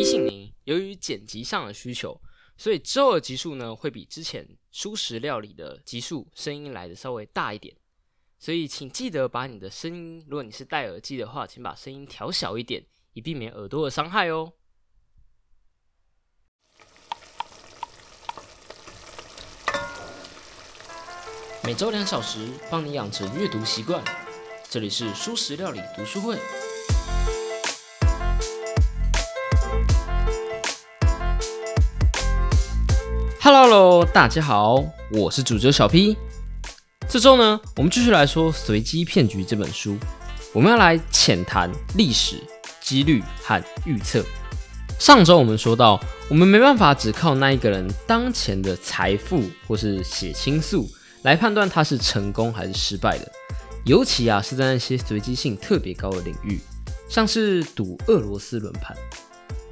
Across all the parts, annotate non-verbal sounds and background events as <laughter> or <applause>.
提醒您，由于剪辑上的需求，所以之后的集数呢会比之前舒适料理的集数声音来的稍微大一点，所以请记得把你的声音，如果你是戴耳机的话，请把声音调小一点，以避免耳朵的伤害哦。每周两小时，帮你养成阅读习惯。这里是舒适料理读书会。Hello，大家好，我是主角小 P。这周呢，我们继续来说《随机骗局》这本书，我们要来浅谈历史、几率和预测。上周我们说到，我们没办法只靠那一个人当前的财富或是血清素来判断他是成功还是失败的，尤其啊是在那些随机性特别高的领域，像是赌俄罗斯轮盘。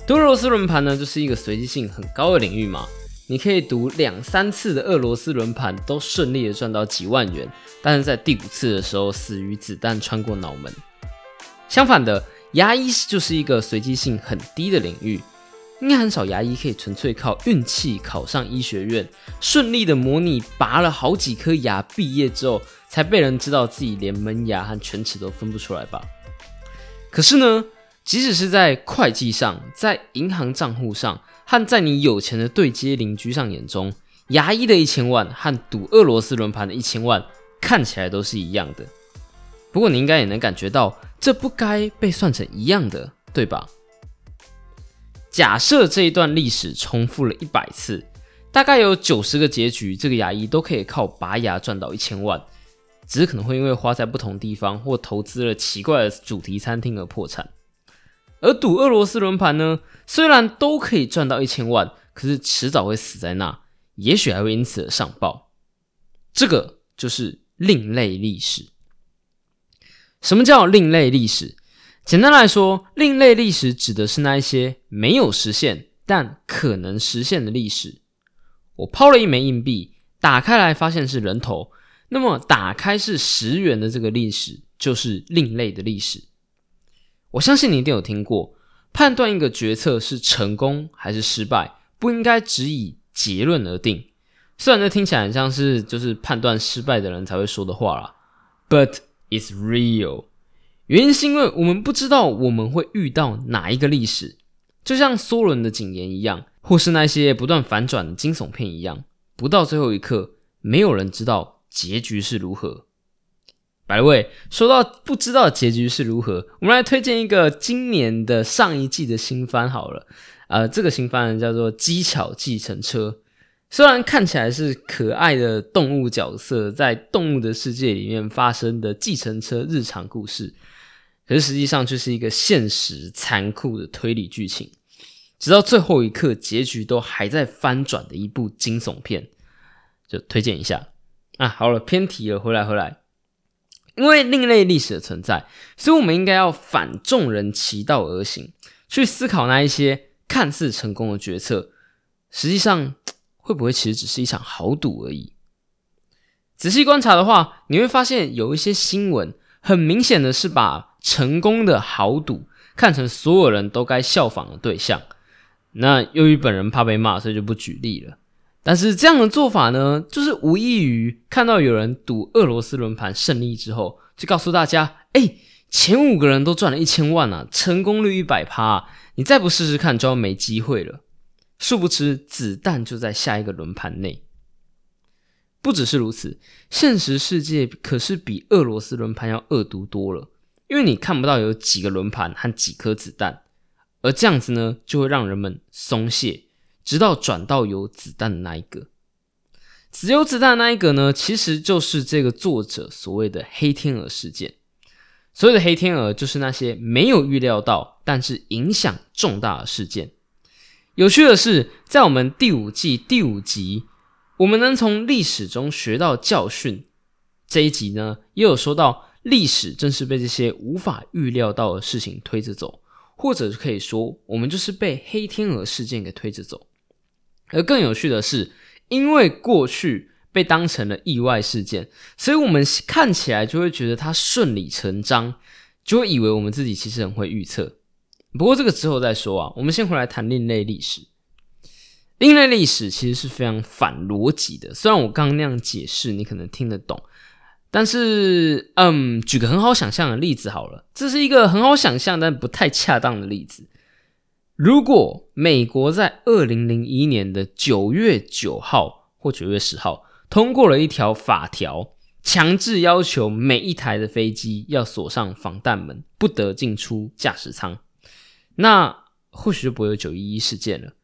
赌俄罗斯轮盘呢，就是一个随机性很高的领域嘛。你可以赌两三次的俄罗斯轮盘都顺利的赚到几万元，但是在第五次的时候死于子弹穿过脑门。相反的，牙医就是一个随机性很低的领域，应该很少牙医可以纯粹靠运气考上医学院，顺利的模拟拔了好几颗牙，毕业之后才被人知道自己连门牙和犬齿都分不出来吧？可是呢，即使是在会计上，在银行账户上。和在你有钱的对接邻居上眼中，牙医的一千万和赌俄罗斯轮盘的一千万看起来都是一样的。不过你应该也能感觉到，这不该被算成一样的，对吧？假设这一段历史重复了一百次，大概有九十个结局，这个牙医都可以靠拔牙赚到一千万，只是可能会因为花在不同地方或投资了奇怪的主题餐厅而破产。而赌俄罗斯轮盘呢，虽然都可以赚到一千万，可是迟早会死在那，也许还会因此而上报。这个就是另类历史。什么叫另类历史？简单来说，另类历史指的是那一些没有实现但可能实现的历史。我抛了一枚硬币，打开来发现是人头，那么打开是十元的这个历史，就是另类的历史。我相信你一定有听过，判断一个决策是成功还是失败，不应该只以结论而定。虽然这听起来很像是就是判断失败的人才会说的话啦，But it's real。原因是因为我们不知道我们会遇到哪一个历史，就像梭伦的警言一样，或是那些不断反转的惊悚片一样，不到最后一刻，没有人知道结局是如何。百位，说到不知道结局是如何，我们来推荐一个今年的上一季的新番好了。呃，这个新番叫做《机巧计程车》，虽然看起来是可爱的动物角色在动物的世界里面发生的计程车日常故事，可是实际上却是一个现实残酷的推理剧情，直到最后一刻结局都还在翻转的一部惊悚片，就推荐一下啊。好了，偏题了，回来回来。因为另类历史的存在，所以我们应该要反众人其道而行，去思考那一些看似成功的决策，实际上 <tsk> 会不会其实只是一场豪赌而已？仔细观察的话，你会发现有一些新闻，很明显的是把成功的豪赌看成所有人都该效仿的对象。那由于本人怕被骂，所以就不举例了。但是这样的做法呢，就是无异于看到有人赌俄罗斯轮盘胜利之后，就告诉大家：哎，前五个人都赚了一千万啊，成功率一百趴，你再不试试看就要没机会了。殊不知，子弹就在下一个轮盘内。不只是如此，现实世界可是比俄罗斯轮盘要恶毒多了，因为你看不到有几个轮盘和几颗子弹，而这样子呢，就会让人们松懈。直到转到有子弹的那一个，只有子弹的那一个呢，其实就是这个作者所谓的黑天鹅事件。所谓的黑天鹅，就是那些没有预料到，但是影响重大的事件。有趣的是，在我们第五季第五集，我们能从历史中学到教训。这一集呢，也有说到，历史正是被这些无法预料到的事情推着走，或者可以说，我们就是被黑天鹅事件给推着走。而更有趣的是，因为过去被当成了意外事件，所以我们看起来就会觉得它顺理成章，就会以为我们自己其实很会预测。不过这个之后再说啊。我们先回来谈另类历史。另类历史其实是非常反逻辑的，虽然我刚刚那样解释你可能听得懂，但是嗯，举个很好想象的例子好了，这是一个很好想象但不太恰当的例子。如果美国在二零零一年的九月九号或九月十号通过了一条法条，强制要求每一台的飞机要锁上防弹门，不得进出驾驶舱，那或许就不会有九一一事件了。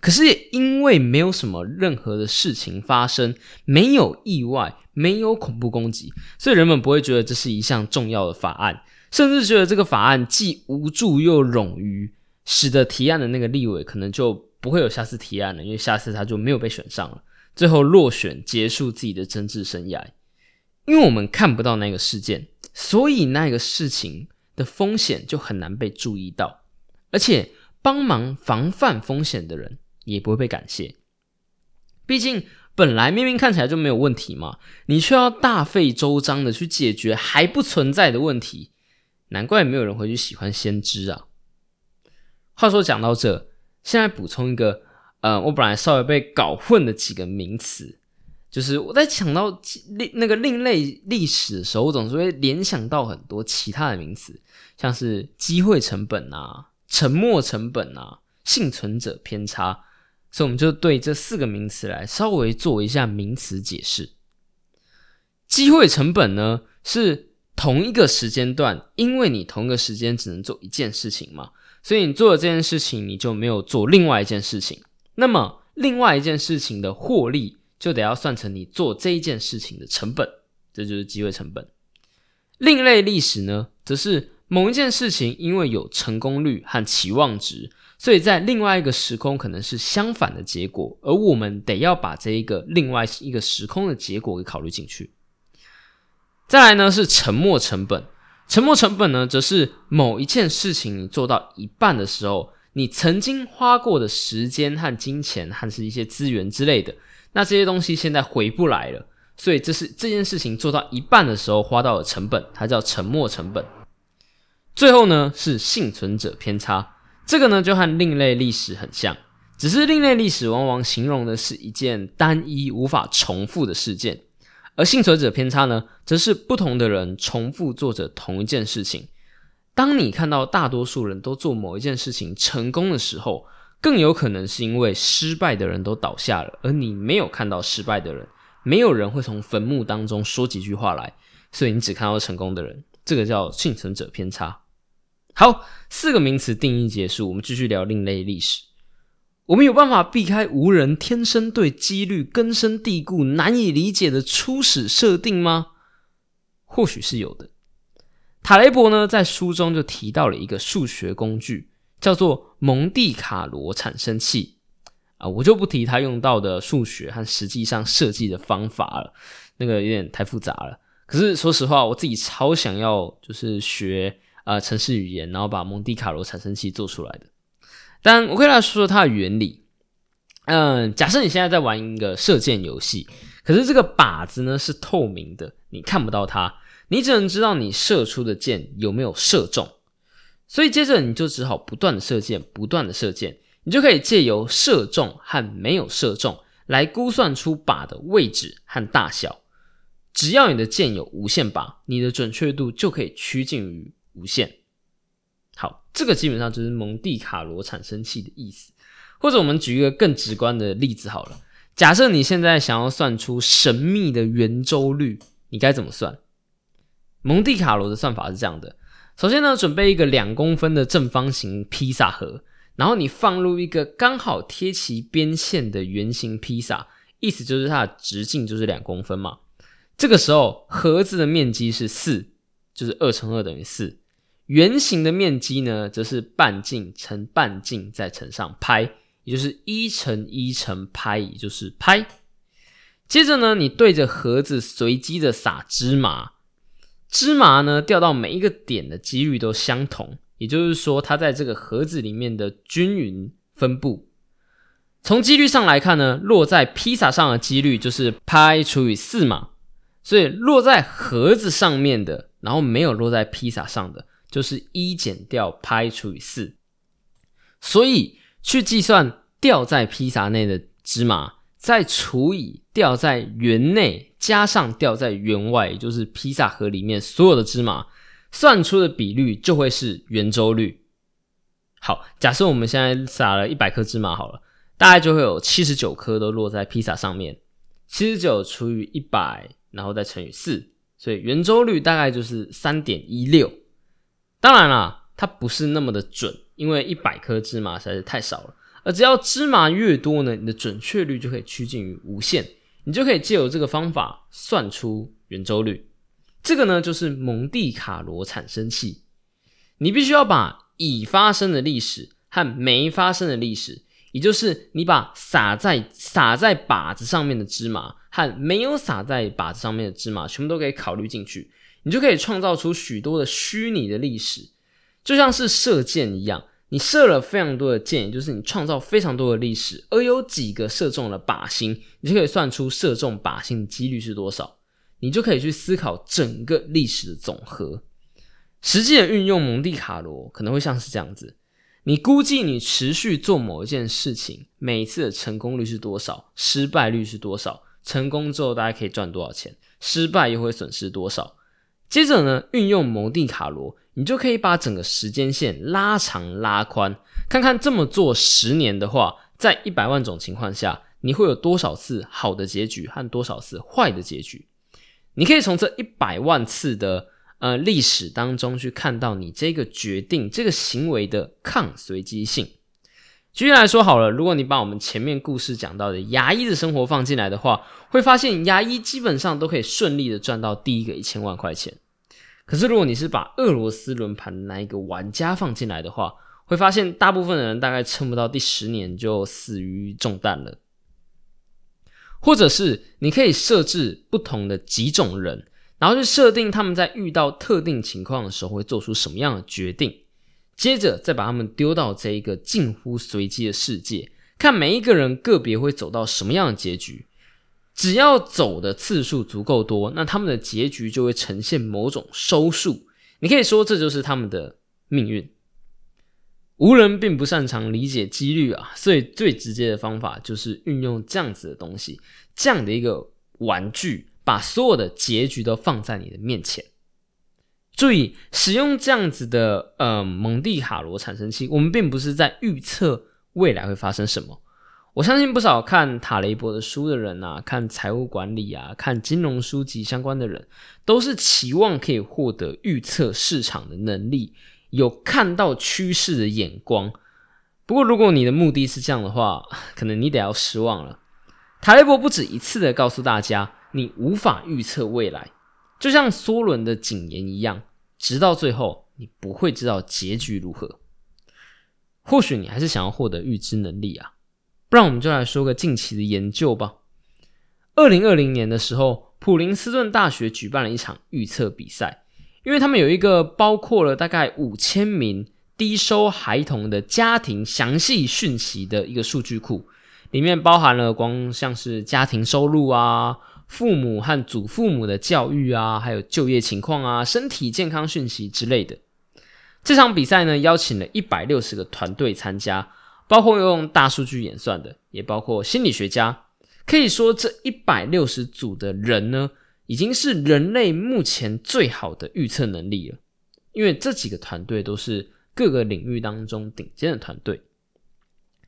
可是也因为没有什么任何的事情发生，没有意外，没有恐怖攻击，所以人们不会觉得这是一项重要的法案，甚至觉得这个法案既无助又冗余，使得提案的那个立委可能就不会有下次提案了，因为下次他就没有被选上了，最后落选，结束自己的政治生涯。因为我们看不到那个事件，所以那个事情的风险就很难被注意到，而且帮忙防范风险的人。也不会被感谢，毕竟本来明明看起来就没有问题嘛，你却要大费周章的去解决还不存在的问题，难怪没有人会去喜欢先知啊。话说讲到这，现在补充一个，呃，我本来稍微被搞混的几个名词，就是我在想到另那个另类历史的时候，我总是会联想到很多其他的名词，像是机会成本啊、沉没成本啊、幸存者偏差。所以我们就对这四个名词来稍微做一下名词解释。机会成本呢，是同一个时间段，因为你同一个时间只能做一件事情嘛，所以你做了这件事情，你就没有做另外一件事情。那么另外一件事情的获利，就得要算成你做这一件事情的成本，这就是机会成本。另类历史呢，则是某一件事情因为有成功率和期望值。所以在另外一个时空可能是相反的结果，而我们得要把这一个另外一个时空的结果给考虑进去。再来呢是沉没成本，沉没成本呢则是某一件事情你做到一半的时候，你曾经花过的时间和金钱，和是一些资源之类的，那这些东西现在回不来了，所以这是这件事情做到一半的时候花到的成本，它叫沉没成本。最后呢是幸存者偏差。这个呢，就和另类历史很像，只是另类历史往往形容的是一件单一无法重复的事件，而幸存者偏差呢，则是不同的人重复做着同一件事情。当你看到大多数人都做某一件事情成功的时候，更有可能是因为失败的人都倒下了，而你没有看到失败的人，没有人会从坟墓当中说几句话来，所以你只看到成功的人，这个叫幸存者偏差。好，四个名词定义结束，我们继续聊另类历史。我们有办法避开无人天生对几率根深蒂固、难以理解的初始设定吗？或许是有的。塔雷伯呢，在书中就提到了一个数学工具，叫做蒙蒂卡罗产生器。啊，我就不提他用到的数学和实际上设计的方法了，那个有点太复杂了。可是说实话，我自己超想要，就是学。啊，城市语言，然后把蒙蒂卡罗产生器做出来的。但我可以来说说它的原理。嗯，假设你现在在玩一个射箭游戏，可是这个靶子呢是透明的，你看不到它，你只能知道你射出的箭有没有射中。所以接着你就只好不断的射箭，不断的射箭，你就可以借由射中和没有射中来估算出靶的位置和大小。只要你的箭有无限靶，你的准确度就可以趋近于。无限好，这个基本上就是蒙蒂卡罗产生器的意思。或者我们举一个更直观的例子好了，假设你现在想要算出神秘的圆周率，你该怎么算？蒙蒂卡罗的算法是这样的：首先呢，准备一个两公分的正方形披萨盒，然后你放入一个刚好贴齐边线的圆形披萨，意思就是它的直径就是两公分嘛。这个时候盒子的面积是四，就是二乘二等于四。圆形的面积呢，则是半径乘半径再乘上拍，也就是一乘一乘拍，也就是拍。接着呢，你对着盒子随机的撒芝麻，芝麻呢掉到每一个点的几率都相同，也就是说，它在这个盒子里面的均匀分布。从几率上来看呢，落在披萨上的几率就是拍除以四嘛，所以落在盒子上面的，然后没有落在披萨上的。就是一减掉拍除以四，所以去计算掉在披萨内的芝麻，再除以掉在圆内加上掉在圆外，也就是披萨盒里面所有的芝麻，算出的比率就会是圆周率。好，假设我们现在撒了一百颗芝麻，好了，大概就会有七十九颗都落在披萨上面。七十九除以一百，然后再乘以四，所以圆周率大概就是三点一六。当然啦，它不是那么的准，因为一百颗芝麻实在是太少了。而只要芝麻越多呢，你的准确率就可以趋近于无限，你就可以借由这个方法算出圆周率。这个呢，就是蒙蒂卡罗产生器。你必须要把已发生的历史和没发生的历史。也就是你把撒在撒在靶子上面的芝麻和没有撒在靶子上面的芝麻全部都可以考虑进去，你就可以创造出许多的虚拟的历史，就像是射箭一样，你射了非常多的箭，也就是你创造非常多的历史，而有几个射中了靶心，你就可以算出射中靶心的几率是多少，你就可以去思考整个历史的总和。实际的运用蒙蒂卡罗可能会像是这样子。你估计你持续做某一件事情，每一次的成功率是多少？失败率是多少？成功之后大家可以赚多少钱？失败又会损失多少？接着呢，运用蒙蒂卡罗，你就可以把整个时间线拉长拉宽，看看这么做十年的话，在一百万种情况下，你会有多少次好的结局和多少次坏的结局？你可以从这一百万次的。呃，历史当中去看到你这个决定、这个行为的抗随机性。举例来说好了，如果你把我们前面故事讲到的牙医的生活放进来的话，会发现牙医基本上都可以顺利的赚到第一个一千万块钱。可是如果你是把俄罗斯轮盘的那一个玩家放进来的话，会发现大部分的人大概撑不到第十年就死于中弹了。或者是你可以设置不同的几种人。然后去设定他们在遇到特定情况的时候会做出什么样的决定，接着再把他们丢到这一个近乎随机的世界，看每一个人个别会走到什么样的结局。只要走的次数足够多，那他们的结局就会呈现某种收数。你可以说这就是他们的命运。无人并不擅长理解几率啊，所以最直接的方法就是运用这样子的东西，这样的一个玩具。把所有的结局都放在你的面前。注意，使用这样子的呃蒙蒂卡罗产生器，我们并不是在预测未来会发生什么。我相信不少看塔雷伯的书的人啊，看财务管理啊，看金融书籍相关的人，都是期望可以获得预测市场的能力，有看到趋势的眼光。不过，如果你的目的是这样的话，可能你得要失望了。塔雷伯不止一次的告诉大家。你无法预测未来，就像梭伦的警言一样，直到最后，你不会知道结局如何。或许你还是想要获得预知能力啊，不然我们就来说个近期的研究吧。二零二零年的时候，普林斯顿大学举办了一场预测比赛，因为他们有一个包括了大概五千名低收孩童的家庭详细讯息的一个数据库，里面包含了光像是家庭收入啊。父母和祖父母的教育啊，还有就业情况啊，身体健康讯息之类的。这场比赛呢，邀请了一百六十个团队参加，包括用大数据演算的，也包括心理学家。可以说，这一百六十组的人呢，已经是人类目前最好的预测能力了。因为这几个团队都是各个领域当中顶尖的团队。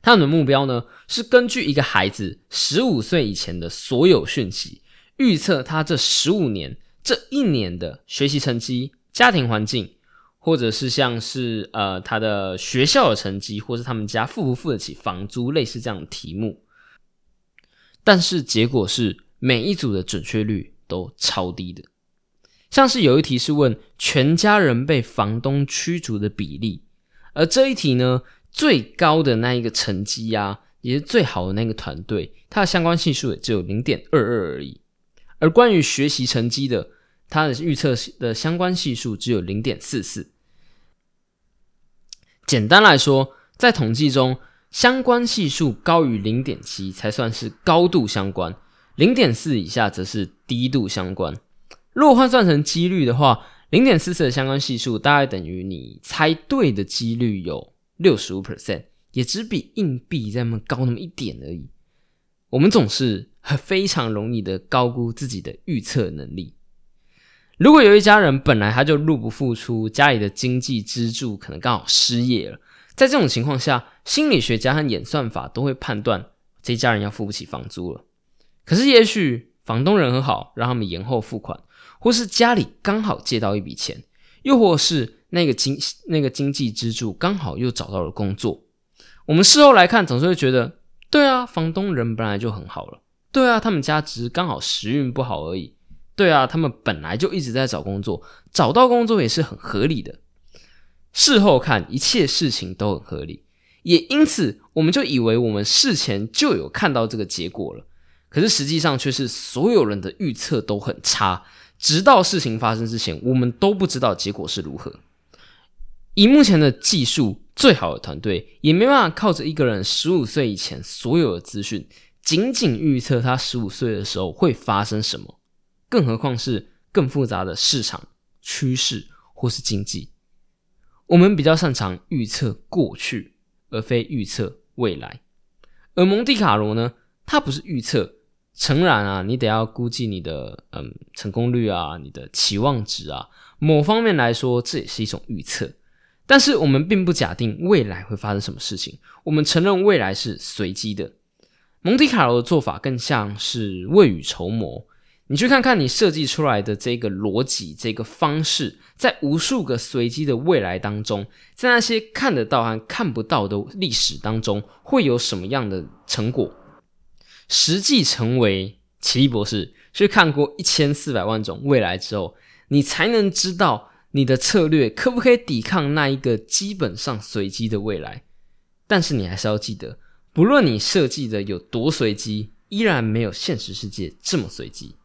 他们的目标呢，是根据一个孩子十五岁以前的所有讯息。预测他这十五年、这一年的学习成绩、家庭环境，或者是像是呃他的学校的成绩，或是他们家付不付得起房租，类似这样的题目。但是结果是每一组的准确率都超低的。像是有一题是问全家人被房东驱逐的比例，而这一题呢，最高的那一个成绩呀，也是最好的那个团队，它的相关系数也只有零点二二而已。而关于学习成绩的，它的预测的相关系数只有零点四四。简单来说，在统计中，相关系数高于零点七才算是高度相关，零点四以下则是低度相关。如果换算成几率的话，零点四四的相关系数大概等于你猜对的几率有六十五 percent，也只比硬币在那么高那么一点而已。我们总是很非常容易的高估自己的预测能力。如果有一家人本来他就入不敷出，家里的经济支柱可能刚好失业了，在这种情况下，心理学家和演算法都会判断这家人要付不起房租了。可是也许房东人很好，让他们延后付款，或是家里刚好借到一笔钱，又或是那个经那个经济支柱刚好又找到了工作。我们事后来看，总是会觉得，对啊，房东人本来就很好了，对啊，他们家只是刚好时运不好而已。对啊，他们本来就一直在找工作，找到工作也是很合理的。事后看，一切事情都很合理，也因此我们就以为我们事前就有看到这个结果了。可是实际上却是所有人的预测都很差，直到事情发生之前，我们都不知道结果是如何。以目前的技术，最好的团队也没办法靠着一个人十五岁以前所有的资讯，仅仅预测他十五岁的时候会发生什么。更何况是更复杂的市场趋势或是经济，我们比较擅长预测过去，而非预测未来。而蒙地卡罗呢，它不是预测，诚然啊，你得要估计你的嗯成功率啊，你的期望值啊，某方面来说，这也是一种预测。但是我们并不假定未来会发生什么事情，我们承认未来是随机的。蒙地卡罗的做法更像是未雨绸缪。你去看看你设计出来的这个逻辑、这个方式，在无数个随机的未来当中，在那些看得到和看不到的历史当中，会有什么样的成果？实际成为奇异博士，去看过一千四百万种未来之后，你才能知道你的策略可不可以抵抗那一个基本上随机的未来。但是你还是要记得，不论你设计的有多随机，依然没有现实世界这么随机。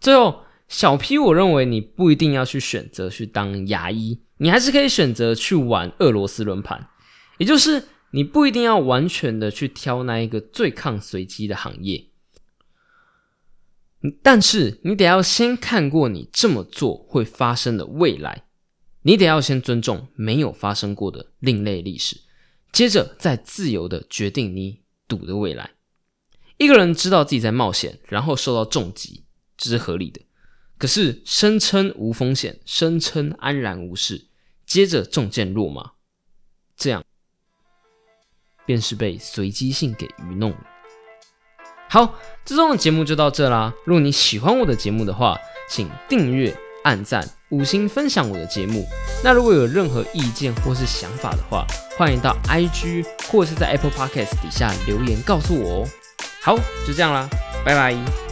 最后，小 P，我认为你不一定要去选择去当牙医，你还是可以选择去玩俄罗斯轮盘，也就是你不一定要完全的去挑那一个最抗随机的行业，但是你得要先看过你这么做会发生的未来，你得要先尊重没有发生过的另类历史，接着再自由的决定你赌的未来。一个人知道自己在冒险，然后受到重击。这是合理的，可是声称无风险，声称安然无事，接着中箭落马，这样便是被随机性给愚弄了。好，这周的节目就到这啦。如果你喜欢我的节目的话，请订阅、按赞、五星分享我的节目。那如果有任何意见或是想法的话，欢迎到 IG 或是在 Apple Podcast 底下留言告诉我哦。好，就这样啦，拜拜。